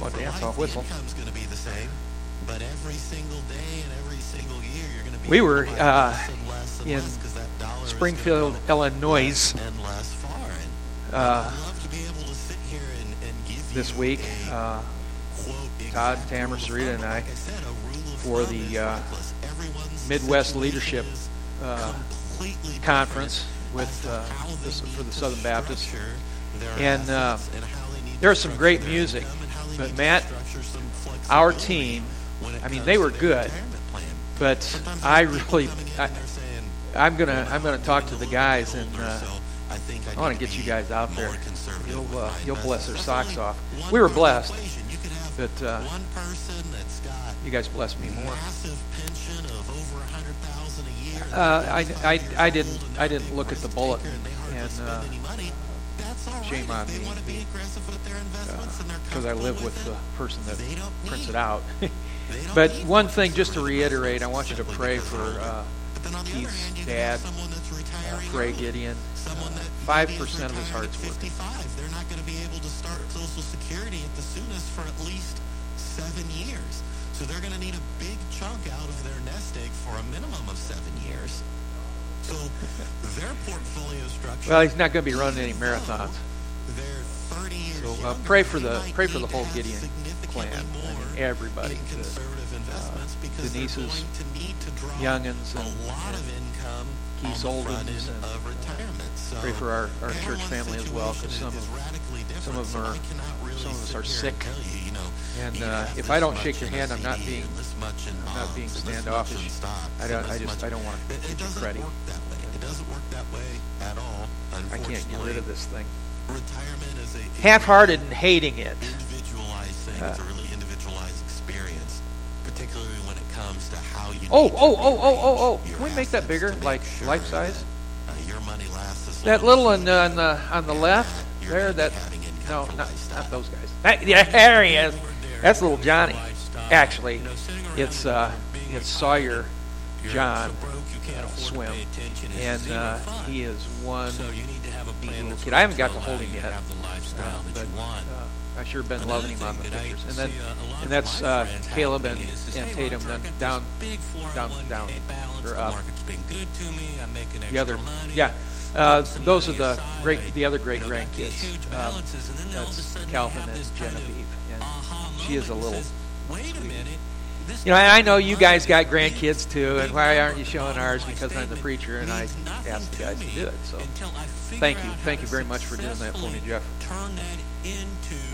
Well, dance off whistle. Income's going to be the same, but every single day and every single year you're going to be We were, less uh, and less and in less 'cause that Springfield, Illinois, less and less far. And uh, I'd love to be able to sit here and, and give this week. Uh, quote Todd, Tamara, Sarita, and I a rule of for the, uh, Midwest Leadership uh, Conference with uh, this, for the Southern Baptists, And uh, assets and how they need to there's some great music, but Matt, our team, I mean, they were good, but I really, I, I'm gonna, I'm gonna talk to the guys and. Uh, I want to get you guys out there. You'll, uh, you'll bless their socks off. We were blessed. But uh, you guys blessed me more. Uh, I, I, I didn't I didn't look at the bulletin and uh, shame on me because I live with the person that prints it out. but one thing, just to reiterate, I want you to pray for uh, Keith's dad, uh, Frey Gideon. Five percent of his heart's working. They're not going to be able to start Social Security at the soonest for at least seven years. So they're going to need a big chunk out of their nest egg for a minimum of seven years. So their portfolio structure. Well, he's not going to be running any marathons. They're 30 years So uh, pray for the pray for the whole Gideon clan. I mean, everybody. The conservative investments because Denise's they're going to need to draw youngins a and- lot of income Keith's the Oldens and, retirement. Pray for our, our church family as well, because some of some of them are I cannot really some of us are sick. And tell you, you know, And you uh, if I don't shake your hand, I'm not being I'm not being bonds, this much in standoffish. I don't I just I don't want to get it you doesn't credit. work that way. It doesn't work that way at all. I can't get rid of this thing. Retirement is a Half-hearted and hating it. individualized thing. Uh, it's a really individualized experience, particularly when it comes to how you. Oh, oh, oh, oh, oh, oh! Can we make that bigger, like sure life size? Uh, your money lasts as That little one uh, on the on the left there. That be having income no, not, not those guys. That, yeah, there he is. That's little Johnny. Actually, it's uh, it's Sawyer John uh, swim, and uh, he is one little kid. I haven't got to hold him yet, uh, but uh, I sure been loving him on the pictures. And then and that's uh, Caleb and, and Tatum. Then down down down or up. The other, yeah. Uh, those are the great, the other great grandkids. Um, that's Calvin and Genevieve, she is a little. Wait a minute. You know, and I know you guys got grandkids too, and why aren't you showing ours? Because I'm the preacher, and I asked the guys to do it. So, thank you, thank you very much for doing that for me, Jeff.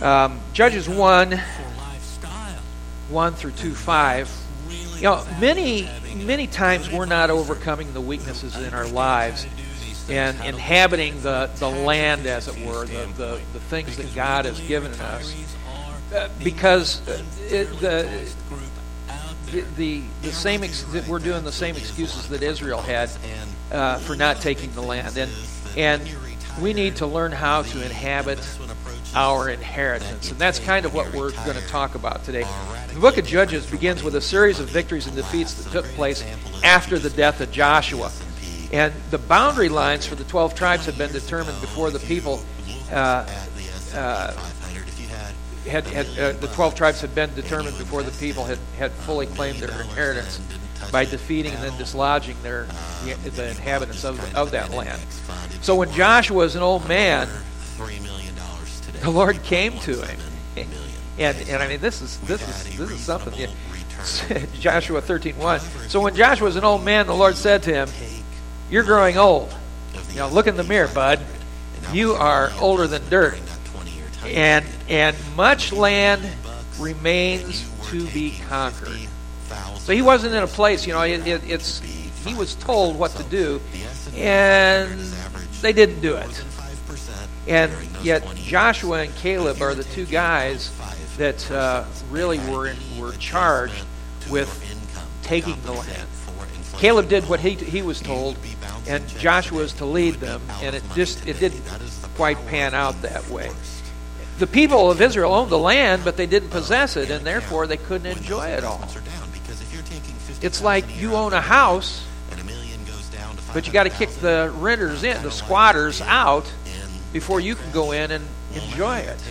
Um, Judges one, one through two five. You know, many many times we're not overcoming the weaknesses in our lives and inhabiting the, the land, as it were, the, the, the things that God has given us, uh, because uh, it, the, the, the same ex- we're doing the same excuses that Israel had uh, for not taking the land, and and we need to learn how to inhabit our inheritance, and that's kind of what we're going to talk about today. The book of Judges begins with a series of victories and defeats that took place after the death of Joshua, and the boundary lines for the twelve tribes had been determined before the people. Uh, uh, had, had uh, the 12 tribes had been determined before the people had, had fully claimed their inheritance by defeating and then dislodging their the, the inhabitants of, of that land. So when Joshua was an old man, the Lord came to him, and and I mean this is this is this is something. Yeah. Joshua 13:1. So when Joshua was an old man, the Lord said to him, "You're growing old. Now look in the mirror, bud. You are older than dirt." And and much land remains to be conquered. So he wasn't in a place, you know. It, it, it's he was told what to do, and they didn't do it. And yet Joshua and Caleb are the two guys that uh, really were were charged with taking the land. Caleb did what he he was told, and Joshua was to lead them, and it just it didn't quite pan out that way the people of Israel owned the land, but they didn't possess it, and therefore they couldn't enjoy it all. It's like you own a house, but you got to kick the renters in, the squatters out, before you can go in and enjoy it.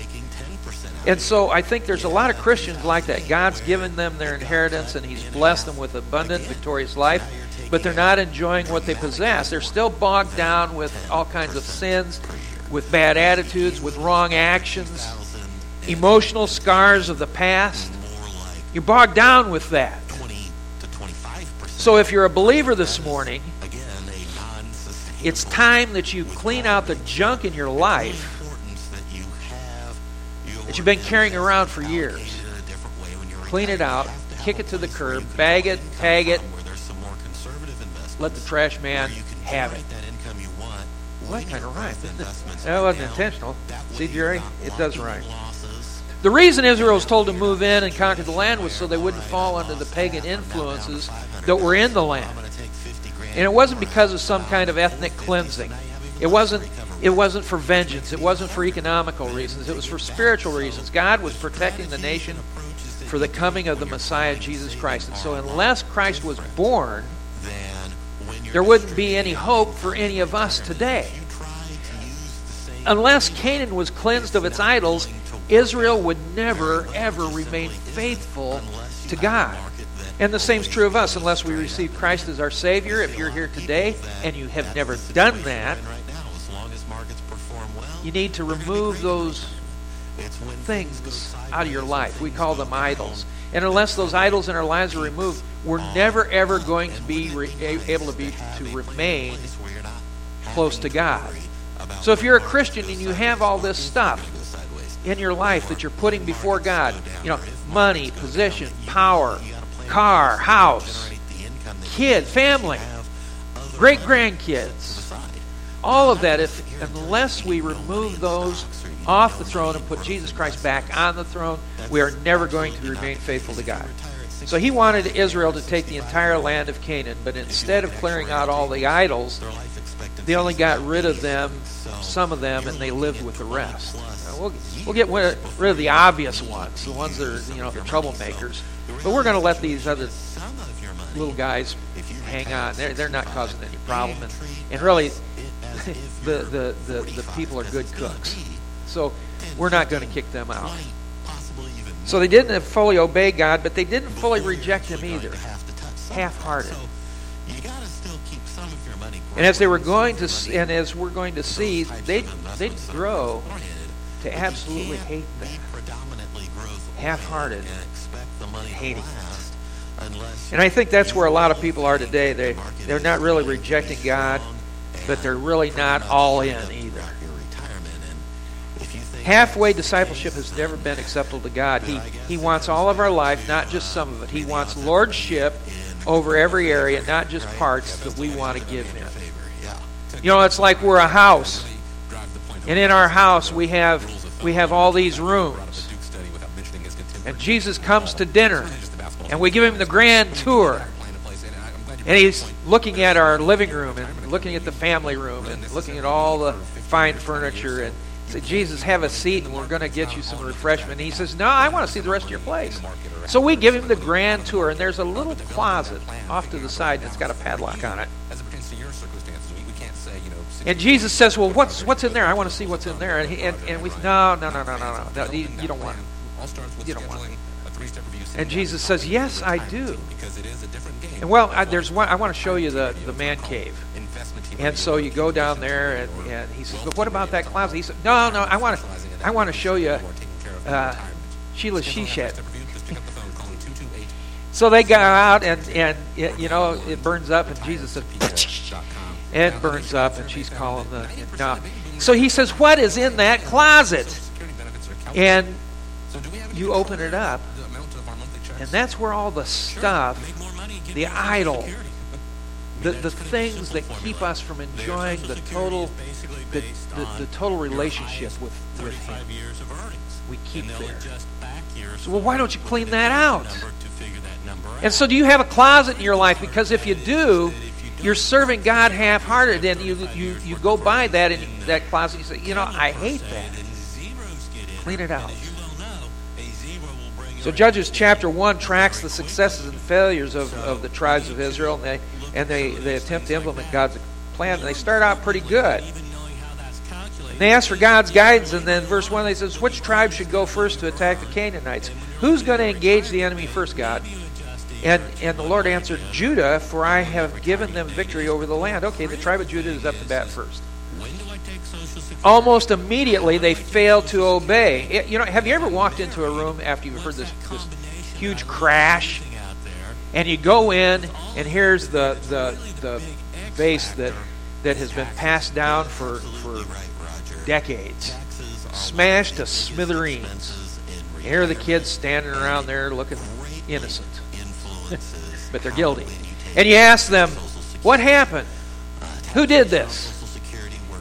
And so I think there's a lot of Christians like that. God's given them their inheritance and He's blessed them with abundant, victorious life, but they're not enjoying what they possess. They're still bogged down with all kinds of sins, with bad attitudes, with wrong actions, emotional scars of the past. You're bogged down with that. So if you're a believer this morning, it's time that you clean out the junk in your life that you've been carrying around for years. Clean it out, kick it to the curb, bag it, tag it, let the trash man have it. Well, that kind of rhyme. That wasn't intentional. See, Jerry, it does rhyme. The reason Israel was told to move in and conquer the land was so they wouldn't fall under the pagan influences that were in the land. And it wasn't because of some kind of ethnic cleansing. It wasn't it wasn't for vengeance. It wasn't for economical reasons. It was for spiritual reasons. God was protecting the nation for the coming of the Messiah Jesus Christ. And so unless Christ was born, there wouldn't be any hope for any of us today. Unless Canaan was cleansed of its idols, Israel would never, ever remain faithful to God. And the same is true of us unless we receive Christ as our Savior. If you're here today and you have never done that, you need to remove those things out of your life. We call them idols. And unless those idols in our lives are removed, we're never ever going to be re- able to be to remain close to God. So if you're a Christian and you have all this stuff in your life that you're putting before God, you know, money, position, power, car, house, kid, family, great grandkids, all of that, if unless we remove those off the throne and put Jesus Christ back on the throne, we are never going to remain faithful to God. So he wanted Israel to take the entire land of Canaan, but instead of clearing out all the idols, they only got rid of them, some of them, and they lived with the rest. We'll, we'll get rid of the obvious ones, the ones that are, you know, the troublemakers. But we're going to let these other little guys hang on. They're, they're not causing any problem. And, and really, the, the, the, the people are good cooks. So we're not going to kick them out. So they didn't fully obey God, but they didn't fully reject Him either. Half hearted. And as they were going to, and as we're going to see, they they grow to absolutely hate that. Half-hearted, hating. And I think that's where a lot of people are today. They they're not really rejecting God but they're really not all in either. Halfway discipleship has never been acceptable to God. He, he wants all of our life, not just some of it. He wants lordship over every area, not just parts that we want to give Him. You know, it's like we're a house, and in our house we have we have all these rooms, and Jesus comes to dinner, and we give Him the grand tour. And he's looking at our living room and looking at the family room and looking at all the fine furniture and say, Jesus, have a seat and we're going to get you some refreshment. And he says, No, I want to see the rest of your place. So we give him the grand tour, and there's a little closet off to the side that's got a padlock on it. And Jesus says, "Well, what's what's in there? I want to see what's in there." And, he, and, and we, no, no, no, no, no, no. You, you don't want it. You don't want it. And Jesus says, "Yes, I do." And well, I, there's one. I want to show you the the man cave. And so you go down there, and, and he says, "But what about that closet?" He said, "No, no. I want to. I want to show you uh, Sheila she shed." so they go out, and and it, you know it burns up, and Jesus says, "It burns up," and she's calling the. No. So he says, "What is in that closet?" And you open it up, and that's where all the stuff the idol, the, the things that keep us from enjoying the total the, the, the total relationship with, with Him. We keep there. So, well, why don't you clean that out? And so, do you have a closet in your life? Because if you do, you're serving God half-hearted, and you you, you go by that in that closet. You say, you know, I hate that. Clean it out. So Judges chapter 1 tracks the successes and failures of, of the tribes of Israel, and they, and they, they attempt to implement God's plan. And they start out pretty good. They ask for God's guidance, and then verse 1 they says, Which tribe should go first to attack the Canaanites? Who's going to engage the enemy first, God? And, and the Lord answered, Judah, for I have given them victory over the land. Okay, the tribe of Judah is up to bat first. Almost immediately, they fail to obey. It, you know, have you ever walked into a room after you've heard this, this huge crash, and you go in, and here's the, the, the base that, that has been passed down for, for decades, smashed to smithereens. Here are the kids standing around there looking innocent, but they're guilty. And you ask them, What happened? Who did this?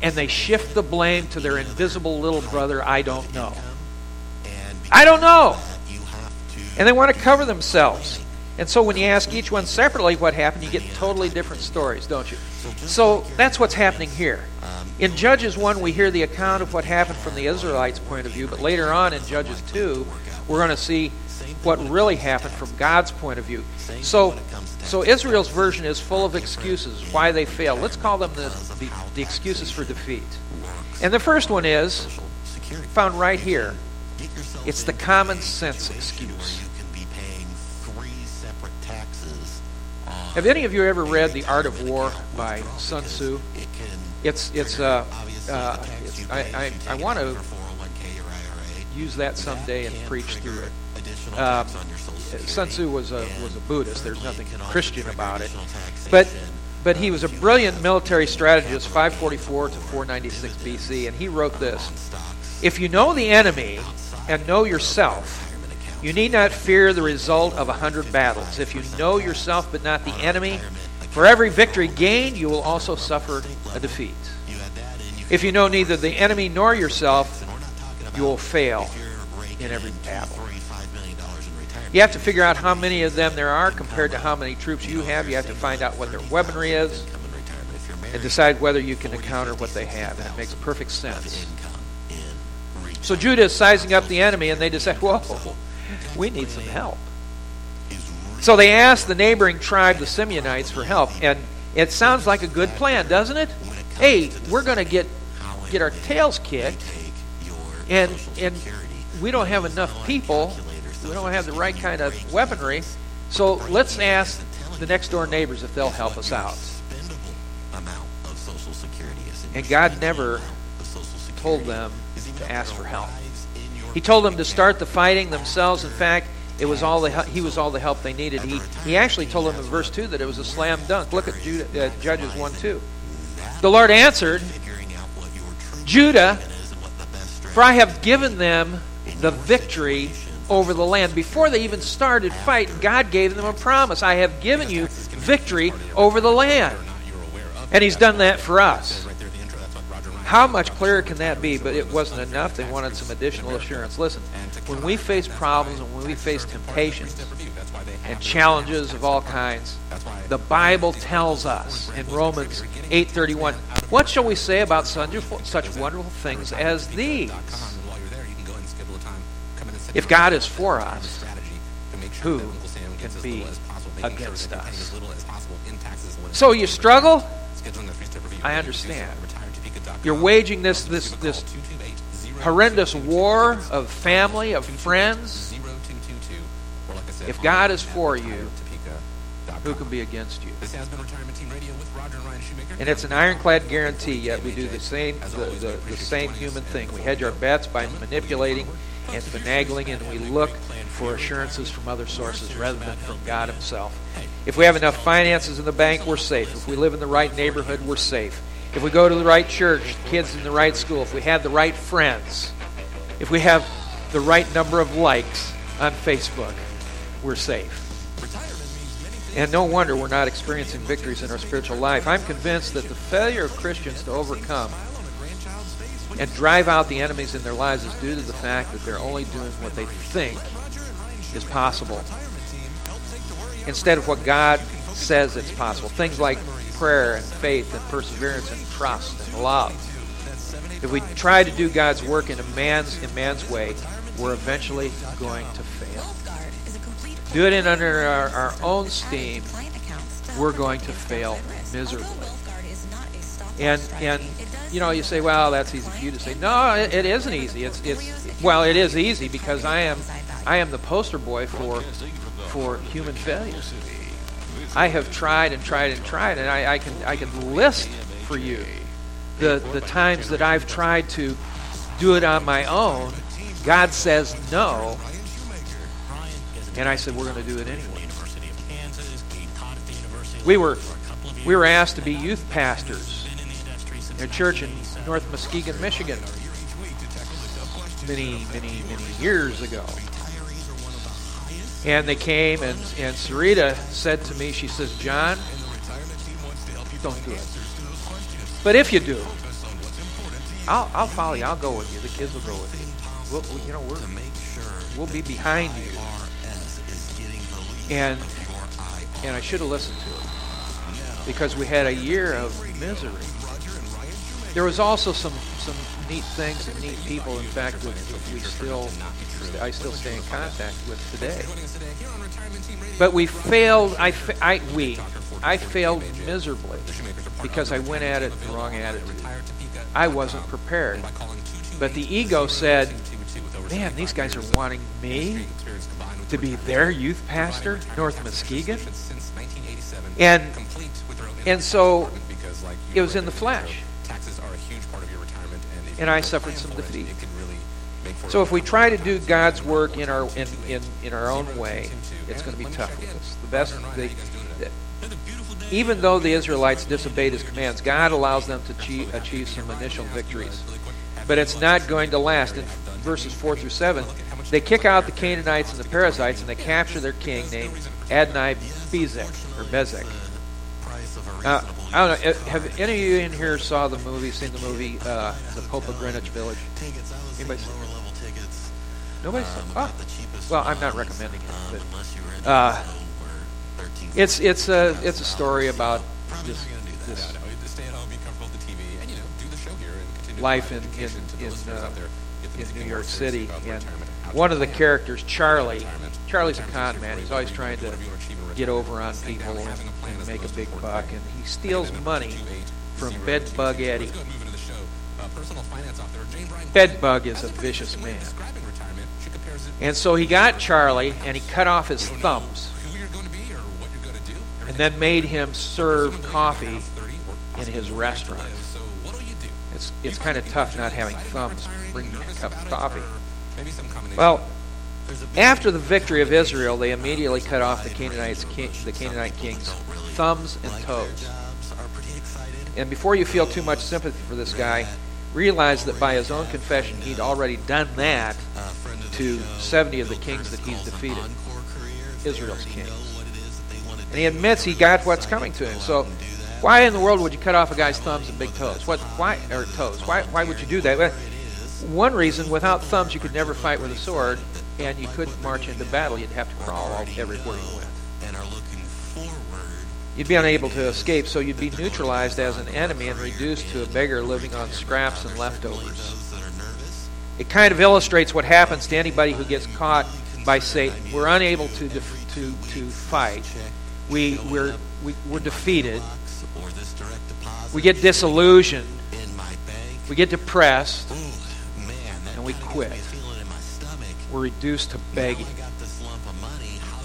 And they shift the blame to their invisible little brother, I don't know. I don't know. And they want to cover themselves. And so when you ask each one separately what happened, you get totally different stories, don't you? So that's what's happening here. In Judges 1, we hear the account of what happened from the Israelites' point of view, but later on in Judges 2, we're going to see what really happened from God's point of view. So, so Israel's version is full of excuses why they failed. Let's call them the, the, the excuses for defeat. And the first one is found right here. It's the common sense excuse. Have any of you ever read The Art of War by Sun Tzu? It's it's uh, uh it's, I I, I want to use that someday and preach through it. Um, Sun Tzu was a was a Buddhist. There's nothing Christian about it, but but he was a brilliant military strategist, 544 to 496 BC, and he wrote this: If you know the enemy and know yourself, you need not fear the result of a hundred battles. If you know yourself but not the enemy, for every victory gained, you will also suffer a defeat. If you know neither the enemy nor yourself, you will fail in every battle. You have to figure out how many of them there are compared to how many troops you have. You have to find out what their weaponry is and decide whether you can encounter what they have. And it makes perfect sense. So Judah is sizing up the enemy, and they decide, whoa, we need some help. So they asked the neighboring tribe, the Simeonites, for help. And it sounds like a good plan, doesn't it? Hey, we're going to get get our tails kicked, and and we don't have enough people. We don't have the right kind of weaponry. So let's ask the next door neighbors if they'll help us out. And God never told them to ask for help. He told them to start the fighting themselves. In fact, it was all the he was all the help they needed. He he actually told them in verse two that it was a slam dunk. Look at Judah, uh, Judges one two. The Lord answered, Judah, for I have given them the victory over the land. Before they even started fighting, God gave them a promise. I have given you victory over the land. And He's done that for us. How much clearer can that be? But it wasn't enough. They wanted some additional assurance. Listen, when we face problems and when we face temptations and challenges of all kinds, the Bible tells us in Romans 8:31, "What shall we say about such such wonderful things as these? If God is for us, who can be against us?" So you struggle? I understand. You're waging this this this horrendous war of family, of friends. If God is for you, who can be against you? And it's an ironclad guarantee, yet we do the same the, the, the same human thing. We hedge our bets by manipulating and finagling, and we look for assurances from other sources rather than from God Himself. If we have enough finances in the bank, we're safe. If we live in the right neighborhood, we're safe if we go to the right church, kids in the right school, if we have the right friends, if we have the right number of likes on Facebook, we're safe. And no wonder we're not experiencing victories in our spiritual life. I'm convinced that the failure of Christians to overcome and drive out the enemies in their lives is due to the fact that they're only doing what they think is possible instead of what God says it's possible. Things like prayer and faith and perseverance and trust and love. If we try to do God's work in a man's in man's way, we're eventually going to fail. Do it in under our, our own steam, we're going to fail miserably. And and you know, you say, well, that's easy for you to say. No, it, it isn't easy. It's, it's, well, it is easy because I am, I am the poster boy for, for human failure. I have tried and tried and tried, and I, I can, I can list for you the, the times that I've tried to do it on my own. God says no, and I said we're going to do it anyway. We were, we were asked to be youth pastors a church in North Muskegon, Michigan, many, many, many years ago. And they came, and, and Sarita said to me, she says, John, don't do it. But if you do, I'll, I'll follow you. I'll go with you. The kids will go with you. We'll, we, you know, we're, we'll be behind you. And, and I should have listened to it because we had a year of misery. There was also some, some neat things and neat people, in fact, we still, I still stay in contact with today. But we failed, I, I, we, I failed miserably because I went at it the wrong attitude. I wasn't prepared. But the ego said, man, these guys are wanting me to be their youth pastor, North Muskegon. And, and so it was in the flesh. And I suffered some defeat. So if we try to do God's work in our in, in, in our own way, it's going to be tough with us. The best, the, even though the Israelites disobeyed His commands, God allows them to achieve, achieve some initial victories, but it's not going to last. In verses four through seven, they kick out the Canaanites and the Perizzites, and they capture their king named Adonai Bezek or Bezek. Uh, I don't know. Have any of you in here saw the movie? Seen the movie, uh, The Pope of Greenwich Village? Anybody? Seen Nobody. Oh. Well, I'm not recommending it, but uh, it's it's a it's a story about this, this life in in in, uh, in New York City, and one of the characters, Charlie. Charlie's a con man. He's always trying to get over on people and, make a big buck, and he steals money from Bedbug Eddie. Bedbug is a vicious man. And so he got Charlie and he cut off his thumbs and then made him serve coffee in his restaurant. It's, it's kind of tough not having thumbs bring you a cup of coffee. Well, after the victory of Israel, they immediately cut off the Canaanites, the Canaanite king's thumbs and toes. And before you feel too much sympathy for this guy, realize that by his own confession, he'd already done that to 70 of the kings that he's defeated, Israel's kings. And he admits he got what's coming to him. So, why in the world would you cut off a guy's thumbs and big toes? What? Why or toes? Why? Why would you do that? Well, one reason: without thumbs, you could never fight with a sword, and you couldn't march into battle. You'd have to crawl everywhere you went. You'd be unable to escape, so you'd be neutralized as an enemy and reduced to a beggar living on scraps and leftovers. It kind of illustrates what happens to anybody who gets caught by Satan. We're unable to def- to to fight. We we're we, we're defeated. We get disillusioned. We get depressed, and we quit. We're reduced to begging.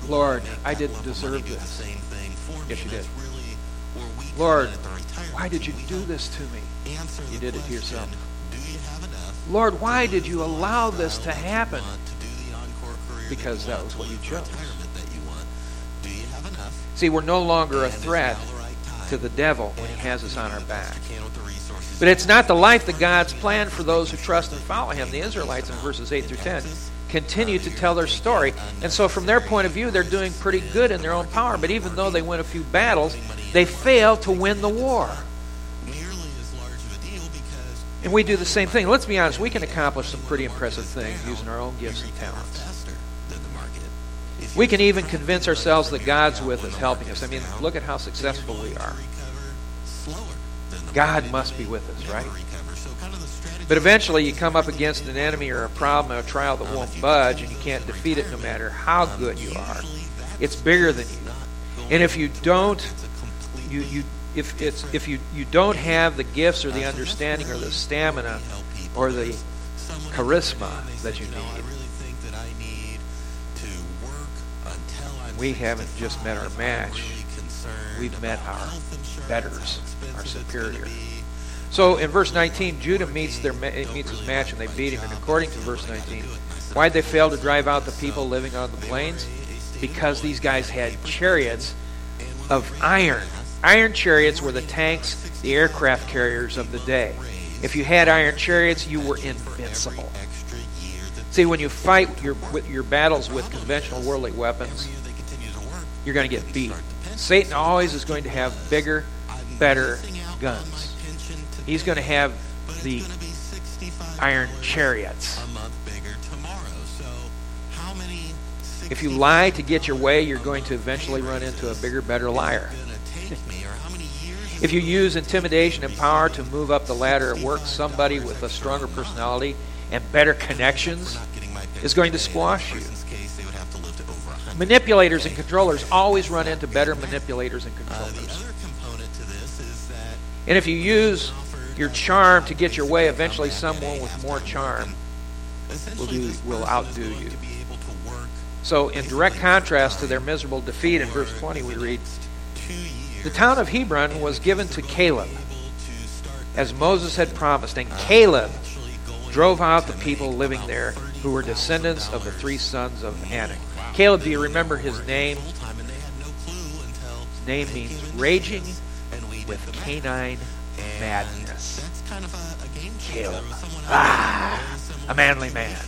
Lord, I didn't deserve this. Yes, you did. Lord, why did you do this to me? You did it to yourself. Lord, why did you allow this to happen? Because that was what you chose. See, we're no longer a threat to the devil when he has us on our back. But it's not the life that God's planned for those who trust and follow him. The Israelites in verses 8 through 10 continue to tell their story. And so, from their point of view, they're doing pretty good in their own power. But even though they win a few battles, they fail to win the war. And we do the same thing. Let's be honest, we can accomplish some pretty impressive things using our own gifts and talents. We can even convince ourselves that God's with us, helping us. I mean, look at how successful we are. God must be with us, right? But eventually you come up against an enemy or a problem or a trial that won't budge, and you can't defeat it no matter how good you are. It's bigger than you. And if you don't, you, you if it's if you you don't have the gifts or the understanding or the stamina or the charisma that you need, we haven't just met our match. We've met our betters, our superior. So in verse 19, Judah meets their meets his match and they beat him. And according to verse 19, why'd they fail to drive out the people living on the plains? Because these guys had chariots of iron. Iron chariots were the tanks, the aircraft carriers of the day. If you had iron chariots, you were invincible. See, when you fight your your battles with conventional worldly weapons, you're going to get beat. Satan always is going to have bigger, better guns. He's going to have the iron chariots. If you lie to get your way, you're going to eventually run into a bigger, better liar. if you use intimidation and power to move up the ladder at work, somebody with a stronger personality and better connections is going to squash you. Manipulators and controllers always run into better manipulators and controllers. And if you use your charm to get your way, eventually someone with more charm will, do, will outdo you. So, in direct contrast to their miserable defeat in verse 20, we read The town of Hebron was given to Caleb, as Moses had promised, and Caleb drove out the people living there who were descendants of the three sons of Anak. Caleb, do you remember his name? His name means raging with canine madness. Caleb. Ah, a manly man.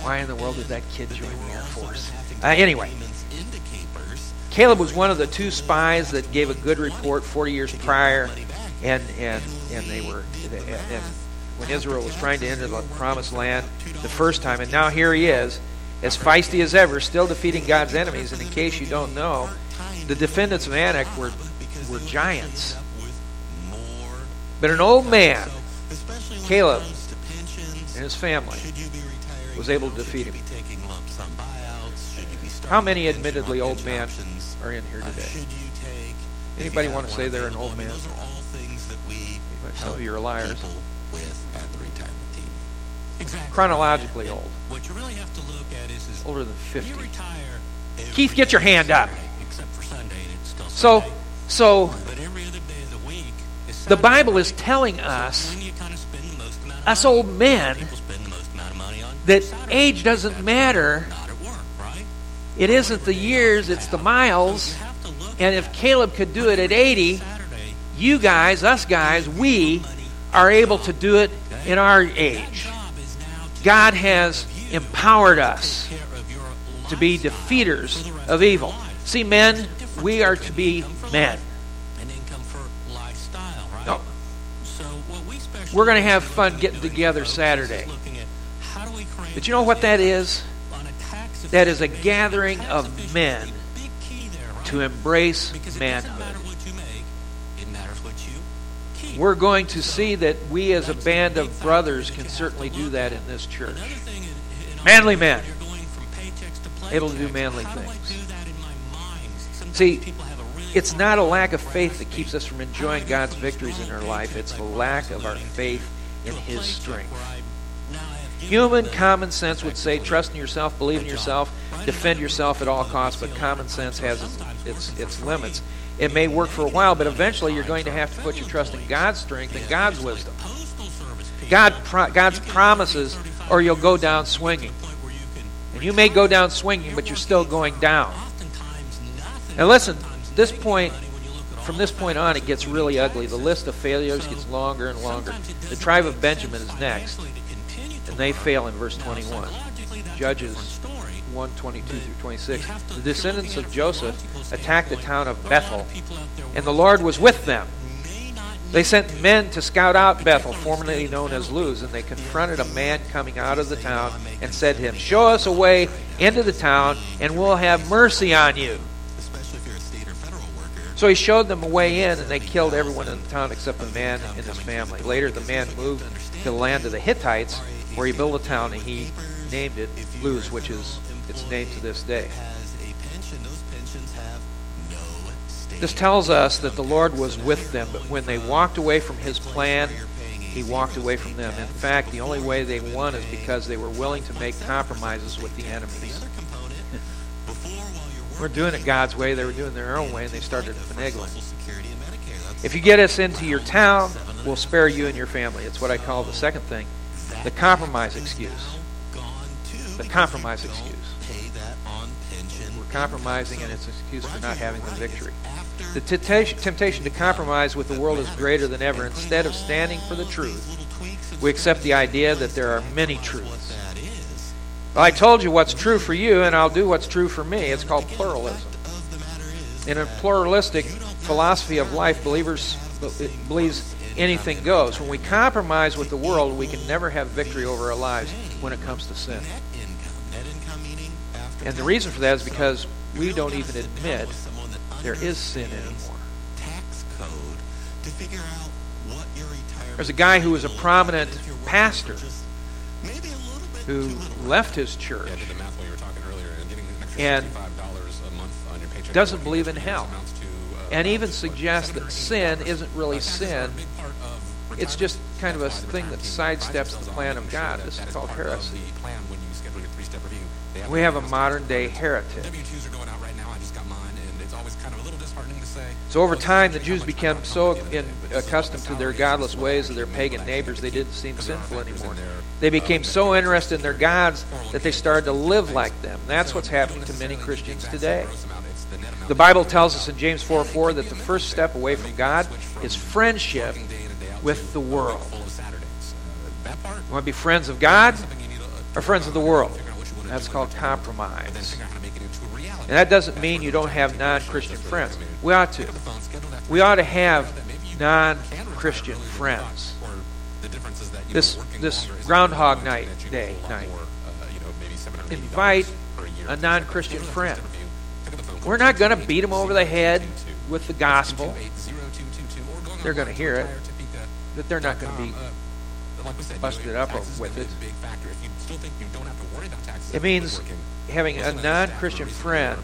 Why in the world did that kid join the Air Force? Uh, anyway, Caleb was one of the two spies that gave a good report 40 years prior, and and and they were and when Israel was trying to enter the promised land the first time, and now here he is as feisty as ever, still defeating God's enemies. And in case you don't know, the defendants of Anak were, were giants. But an old man, Caleb, and his family was able to defeat him. How many admittedly old men are in here today? Anybody want to say they're an old man? Some of you are liars. Chronologically old. Older than 50. Keith, get your hand up. So, so the Bible is telling us, us old men, that age doesn't matter. It isn't the years, it's the miles. And if Caleb could do it at 80, you guys, us guys, we are able to do it in our age. God has empowered us to be defeaters of evil. See, men, we are to be men. We're going to have fun getting together Saturday. But you know what that is? That is a gathering of men to embrace manhood. We're going to see that we as a band of brothers can certainly do that in this church. Manly men. To do manly things. See, it's not a lack of faith that keeps us from enjoying God's victories in our life. It's the lack of our faith in His strength. Human common sense would say trust in yourself, believe in yourself, defend yourself at all costs, but common sense has its, its, its limits. It may work for a while, but eventually you're going to have to put your trust in God's strength and God's wisdom. God, God's promises, or you'll go down swinging. And you may go down swinging, but you're still going down. Now listen, this point, from this point on, it gets really ugly. The list of failures gets longer and longer. The tribe of Benjamin is next, and they fail in verse 21. Judges 1 22 through 26. The descendants of Joseph attacked the town of Bethel, and the Lord was with them. They sent men to scout out Bethel, formerly known as Luz, and they confronted a man coming out of the town and said to him, Show us a way into the town, and we'll have mercy on you. So he showed them a way in, and they killed everyone in the town except the man and his family. Later, the man moved to the land of the Hittites, where he built a town, and he named it Luz, which is its name to this day. This tells us that the Lord was with them, but when they walked away from his plan, he walked away from them. In fact, the only way they won is because they were willing to make compromises with the enemies. We're doing it God's way, they were doing their own way, and they started finagling. If you get us into your town, we'll spare you and your family. It's what I call the second thing the compromise excuse. The compromise excuse. We're compromising, and it's an excuse for not having the victory. The temptation to compromise with the world is greater than ever. Instead of standing for the truth, we accept the idea that there are many truths. I told you what's true for you, and I'll do what's true for me. It's called pluralism. In a pluralistic philosophy of life, believers believes anything goes. When we compromise with the world, we can never have victory over our lives when it comes to sin. And the reason for that is because we don't even admit there is sin anymore. There's a guy who was a prominent pastor who left his church and doesn't believe in hell and even suggests that sin isn't really sin. It's just kind of a thing that sidesteps the plan of God. This is called heresy. We have a modern day heretic. So over time, the Jews became so accustomed to their godless ways of their pagan neighbors, they didn't seem sinful anymore. They became so interested in their gods that they started to live like them. That's what's happening to many Christians today. The Bible tells us in James 4 4 that the first step away from God is friendship with the world. You want to be friends of God or friends of the world? That's called compromise. And that doesn't mean you don't have non Christian friends. We ought to. We ought to have non Christian friends. This, this Groundhog Night Day night. Invite a non Christian friend. We're not going to beat them over the head with the gospel. They're going to hear it, but they're not going to be busted up with it. It means having a non Christian friend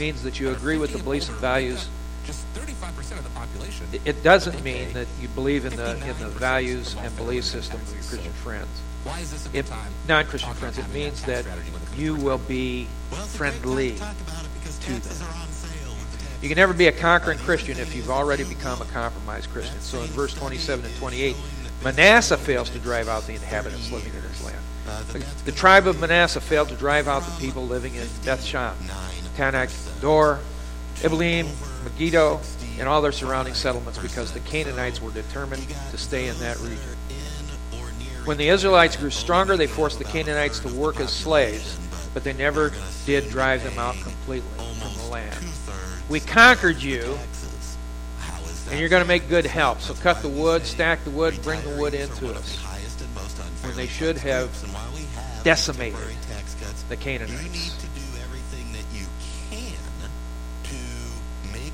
means that you agree with the beliefs and values. Just 35% of the population. It doesn't mean that you believe in the in the values and belief system of your Christian friends. why is this If non-Christian friends, it means that you will be friendly to them. You can never be a conquering Christian if you've already become a compromised Christian. So in verse 27 and 28, Manasseh fails to drive out the inhabitants living in his land. The tribe of Manasseh failed to drive out the people living in Beth Taanach, Dor, Ibleam, Megiddo, and all their surrounding settlements because the Canaanites were determined to stay in that region. When the Israelites grew stronger, they forced the Canaanites to work as slaves, but they never did drive them out completely from the land. We conquered you, and you're going to make good help. So cut the wood, stack the wood, bring the wood into us. When they should have decimated the Canaanites.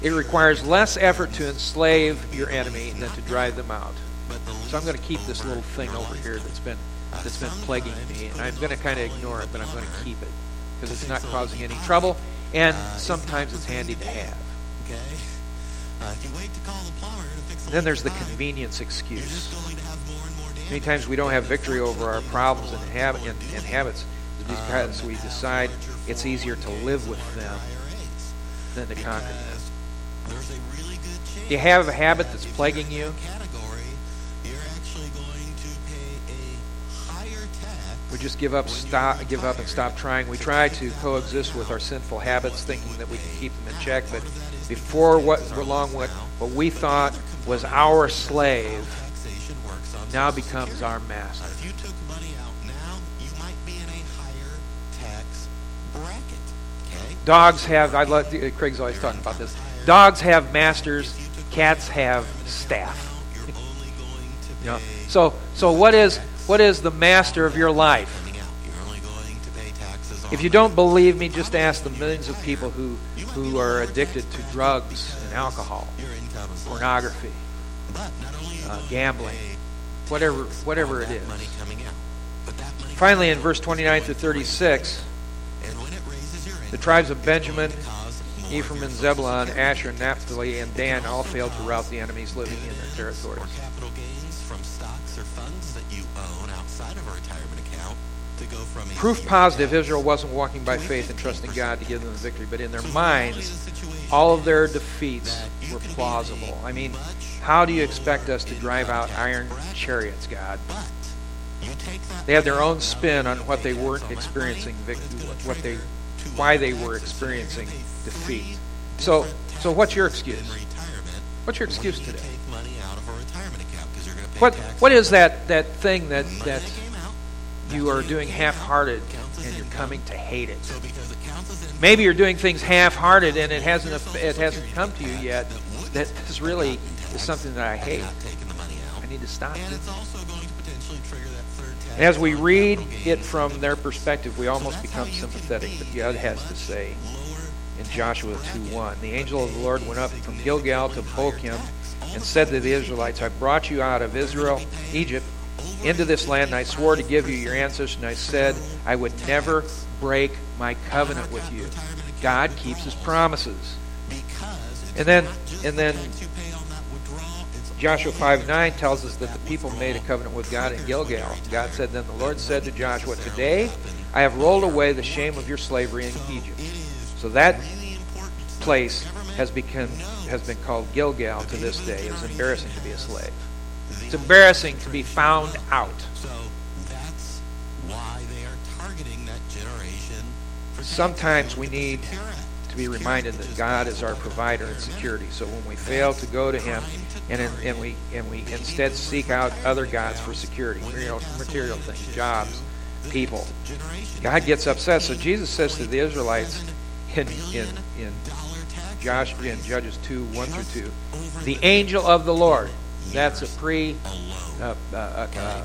It requires less effort to enslave your enemy than to drive them out. So I'm going to keep this little thing over here that's been that's been plaguing me, and I'm going to kind of ignore it, but I'm going to keep it because it's not causing any trouble, and sometimes it's handy to have. Okay. Then there's the convenience excuse. Many times we don't have victory over our problems and, habit, and, and habits because we decide it's easier to live with them than to conquer them. Do you have a habit that's plaguing you? We just give up, stop, give up, and stop trying. We try to coexist with our sinful habits, thinking that we can keep them in check. But before what long, what what we thought was our slave now becomes our master. If you took money out now, you might be in a higher tax bracket. Okay? Dogs have. I love. Craig's always talking about this. Dogs have masters. Cats have staff. Yeah. So so what is what is the master of your life? If you don't believe me, just ask the millions of people who, who are addicted to drugs and alcohol, pornography, uh, gambling, whatever, whatever it is. Finally, in verse 29 to 36, the tribes of Benjamin Ephraim and Zebulun, Asher, Naphtali, and Dan all failed to rout the enemies living in their territories. Or capital gains from stocks or funds that you own outside of a retirement account to go from Proof positive Israel wasn't walking by faith and trusting God to give them the victory, but in their minds, all of their defeats were plausible. I mean, how do you expect us to drive out iron chariots, God? But you take that They had their own spin on what they weren't experiencing, what they, why they were experiencing defeat. So, so what's your excuse? What's your excuse today? What, what is that, that thing that, that you are doing half-hearted and you're coming to hate it? Maybe you're doing things half-hearted and it hasn't it hasn't come to you yet. That this really is something that I hate. I need to stop And it. it's also going to potentially trigger that third as we read it from their perspective, we almost become sympathetic. But God has to say in Joshua 2:1, the angel of the Lord went up from Gilgal to Bochim and said to the Israelites, I brought you out of Israel, Egypt, into this land, and I swore to give you your ancestors, and I said I would never break my covenant with you. God keeps his promises. And then, and then Joshua 5 9 tells us that the people made a covenant with God in Gilgal. God said, Then the Lord said to Joshua, Today I have rolled away the shame of your slavery in Egypt. So that really place has become has been called Gilgal to this day. It's embarrassing to be a slave. It's embarrassing to be found out. So that's why they are targeting that generation. Sometimes we Look at the need to be reminded that God is our provider and security. So when we fail to go to Him and, and we and we instead seek out other gods for security, material, material things, jobs, people, God gets upset. So Jesus says to the Israelites in in in Dollar tax Josh in Judges two one through two, the angel of the Lord. That's a pre uh, uh, uh, uh,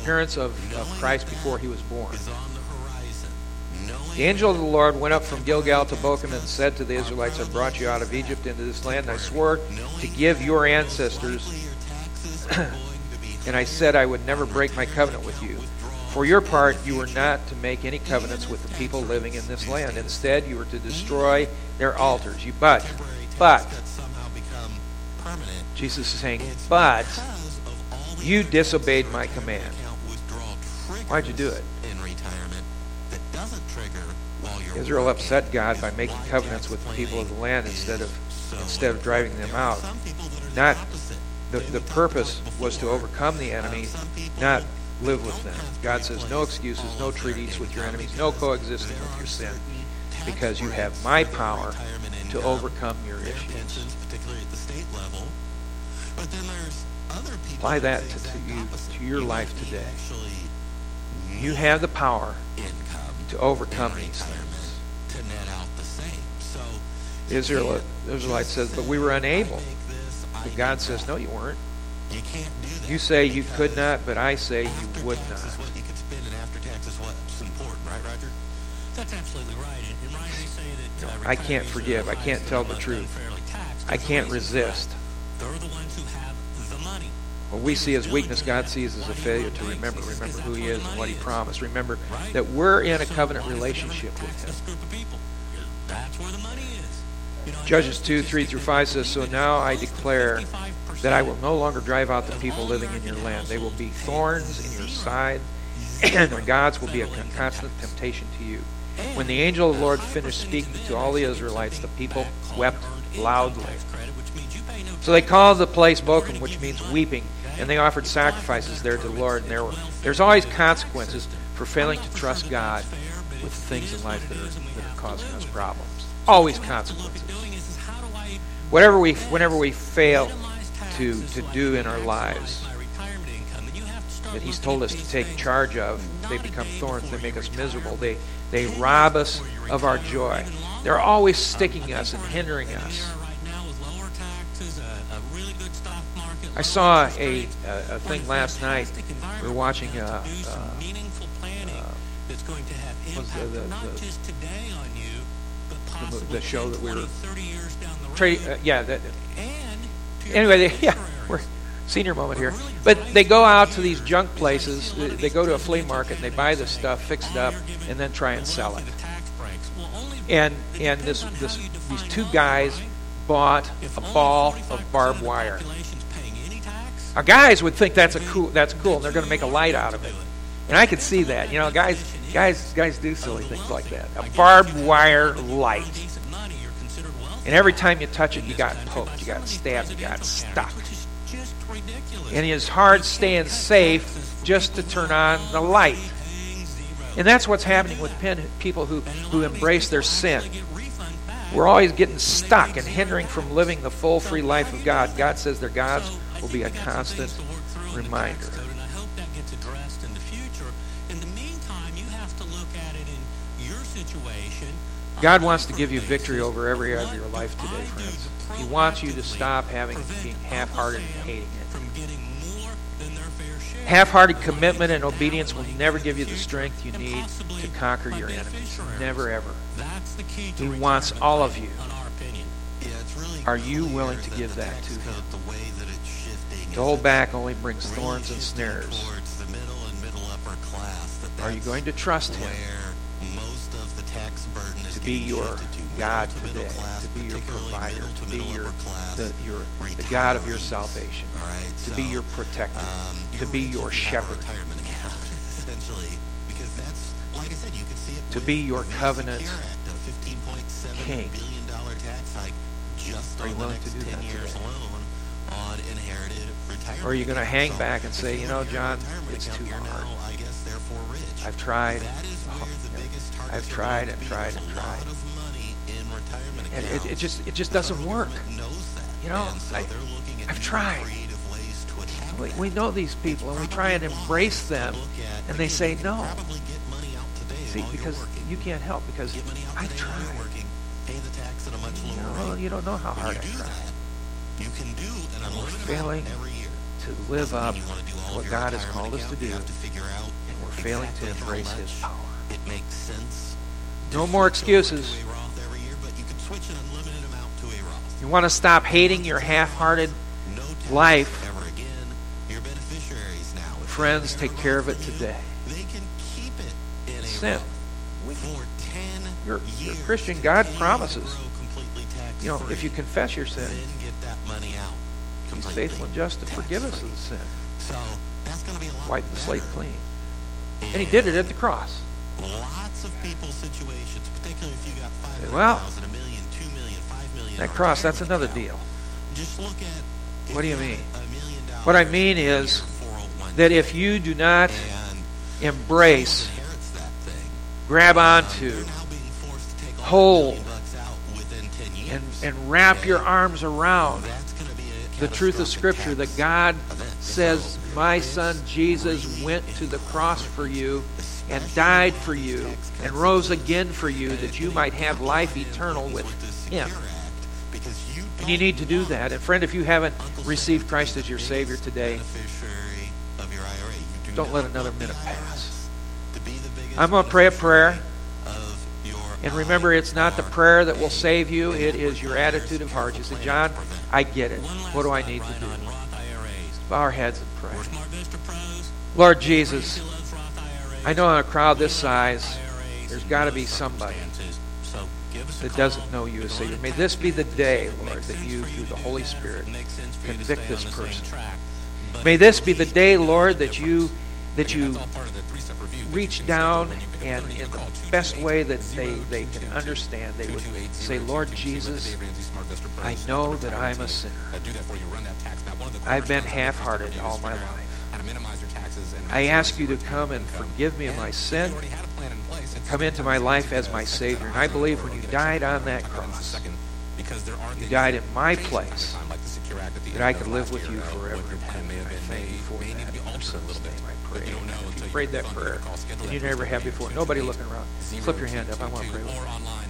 appearance of, of Christ before he was born. the horizon. Knowing The angel of the Lord went up from Gilgal to Bochim and said to the Israelites, I brought you out of Egypt into this land, and I swore to give your ancestors, likely your taxes are going to be and I said I would never break my covenant with you. For your part, you were not to make any covenants with the people living in this land. Instead, you were to destroy their altars. You but, but. Jesus is saying, but you disobeyed my command. Why'd you do it? Israel upset God by making covenants with the people of the land instead of instead of driving them out. Not the, the purpose was to overcome the enemy, not live with them. God says, no excuses, no treaties with your enemies, no coexisting with your sin, because you have my power to overcome your issues. Apply that to- to you- to your life today. You have the power to overcome these things. Israel, the Israelite says, but we were unable. But God says, no, you weren't. You say you could not, but I say you would not. is could spend, and after tax is what's important, right, Roger? That's absolutely right. And, and Ryan, they say that uh, I can't forgive. I can't tell the truth. I can't reason for that. resist. They're the ones who have the money. What we see as weakness, God sees as a failure to remember. Remember who He is and what He promised. Remember that we're in a covenant why is it gonna relationship with Him. This group of people. That's where the money is. Judges and 2, 3 through 5 says, So now I declare that I will no longer drive out the people living in your land. They will be thorns in your side, and their gods will be a constant temptation to you. When the angel of the Lord finished speaking to all the Israelites, the people wept loudly. So they called the place Bochim, which means weeping, and they offered sacrifices there to the Lord. And there were, there's always consequences for failing to trust God with the things in life that are, that are causing us problems. Always consequences. Whatever we, whenever we fail to, to do in our lives that He's told us to take charge of, they become thorns. They make us miserable. They, they rob us of our joy. They're always sticking us and hindering us. I saw a, a, a thing last night. We were watching uh, uh, planning that's going to have impact the- not just today on you, the, show that we 20, were 30 years down the road. trade. Uh, yeah, that, anyway, they, yeah, we're senior moment here. But they go out to these junk places. They- go to a flea market and they buy this stuff, fix it up, and then try and sell it. And and this this these two guys bought a ball of barbed wire. Our guys would think that's a cool that's cool, and they're going to make a light out of it. And I could see that. You know, guys guys guys do silly things like that. A barbed wire light. And every time you touch it, you got poked, you got stabbed, you got stuck. And it's hard staying safe just to turn on the light. And that's what's happening with people who, who embrace their sin. We're always getting stuck and hindering from living the full, free life of God. God says their gods will be a constant reminder. God wants to give you victory over every area of your life today, friends. He wants you to stop having being half-hearted and hating it. Half-hearted commitment and obedience will never give you the strength you need to conquer your enemies. Never ever. He wants all of you. Are you willing to give that to him? To hold back only brings thorns and snares. Are you going to trust him? To be your God today, to be your provider, to be your the, your the God of your salvation, to be your protector, to be your shepherd, essentially, because that's like I said, you can see it to be your covenant king. Are you willing to do that today? Or are you going to hang back and say, you know, John, it's too hard. I've tried. I've tried and tried and tried. And it, it just it just doesn't work. You know, I, I've tried. We, we know these people and we try and embrace them and they say no. See, because you can't help because I tried. No, you don't know how hard I tried. And we're failing to live up to what God has called us to do, and we're failing to embrace His power. Makes sense. No more excuses. You want to stop hating your half-hearted life. Ever again. Your beneficiaries now. Friends, take care of it today. Sin. You're, you're a Christian. God promises. You know, if you confess your sin, He's faithful and just to forgive us of the sin. So, Wipe the slate clean. And He did it at the cross lots of people's situations, particularly if you got five well, a million, two million, five million. That cross, that's another deal. Just look at. What do you mean? What I mean is that if you do not embrace, grab onto, hold, and, and wrap your arms around the truth of Scripture that God says, My son Jesus went to the cross for you and died for you and rose again for you that you might have life eternal with him. And you need to do that. And friend, if you haven't received Christ as your Savior today, don't let another minute pass. I'm going to pray a prayer. And remember, it's not the prayer that will save you, it is your attitude of heart. You say, John, I get it. What do I need to do? Bow our heads and pray. Lord Jesus, I know in a crowd this size, there's got to be somebody that doesn't know you as Savior. May this be the day, Lord, that you, through the Holy Spirit, convict this person. May this be the day, Lord, that you that you reach down and in the best way that they, they can understand, they would say, Lord Jesus, I know that I'm a sinner. I've been half-hearted all my life. I ask you to come and forgive me of my sin. Come into my life as my Savior. And I believe when you died on that cross, you died in my place, that I could live with you forever. I thank you for that. In your name I pray. If you prayed that prayer and you never have before, nobody looking around, flip your hand up. I want to pray with you.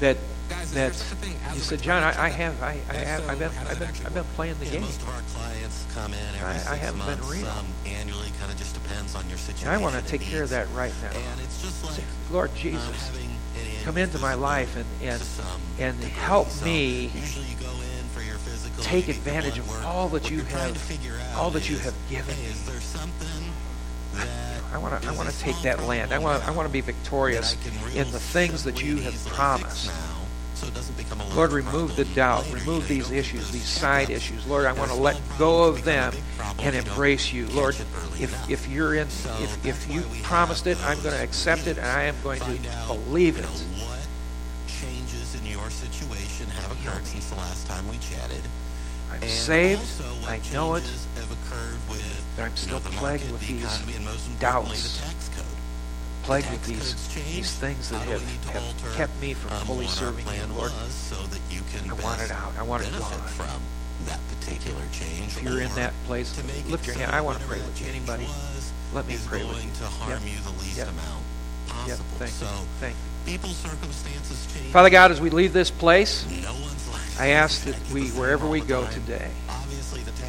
that that such a thing as you said, John, I, I have, I, I have, I've been, I've been, I've been playing the game. most of our clients come in every I- I haven't been months, real. some annually, kind of just depends on your situation. And I want to take care of that right now. And it's just like Lord um, Jesus, come into my life and and and help me usually you go in for your physical, take you get your advantage of all that you have- all that you have given me. Is there something I want to, I want to take that land. I want, I want to be victorious in the things that you have promised. now, so it doesn't become a Lord, remove the doubt, remove You know, you these issues, these side issues. Lord, I want to let go of them and if you don't embrace you. Lord, if if you're in, if if you promised it, I'm going to accept it, and I am going to believe it. what changes in your situation have occurred since the last time we chatted. I'm saved. I know it. Changes have occurred with, But I'm still plagued with the these doubts. the tax code. Plagued with these these things that have, we need to have kept me from um, fully serving you, Lord. so that you can I want it out. I want it gone. from that particular change. If you're in that place, lift your hand. I want to pray with you. Anybody? Let me pray with you. to harm Yep. you the least Yep. amount Yep. Thank you. Thank you. people's circumstances change. Father God, as we leave this place, I ask that we, wherever we go today, Obviously, the tax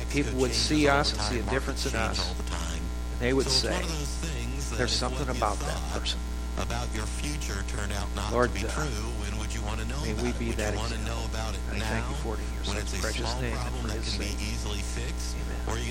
people would see us and see a difference in us. all the time. and they would so say, one of those things that there's something about that person. about your future turned out not Lord, to be uh, true, when would you want to know may about we it? be would that you want to example. know about it I now thank you for it in your son's precious name and for his can be sake. easily fixed? Amen. Or are you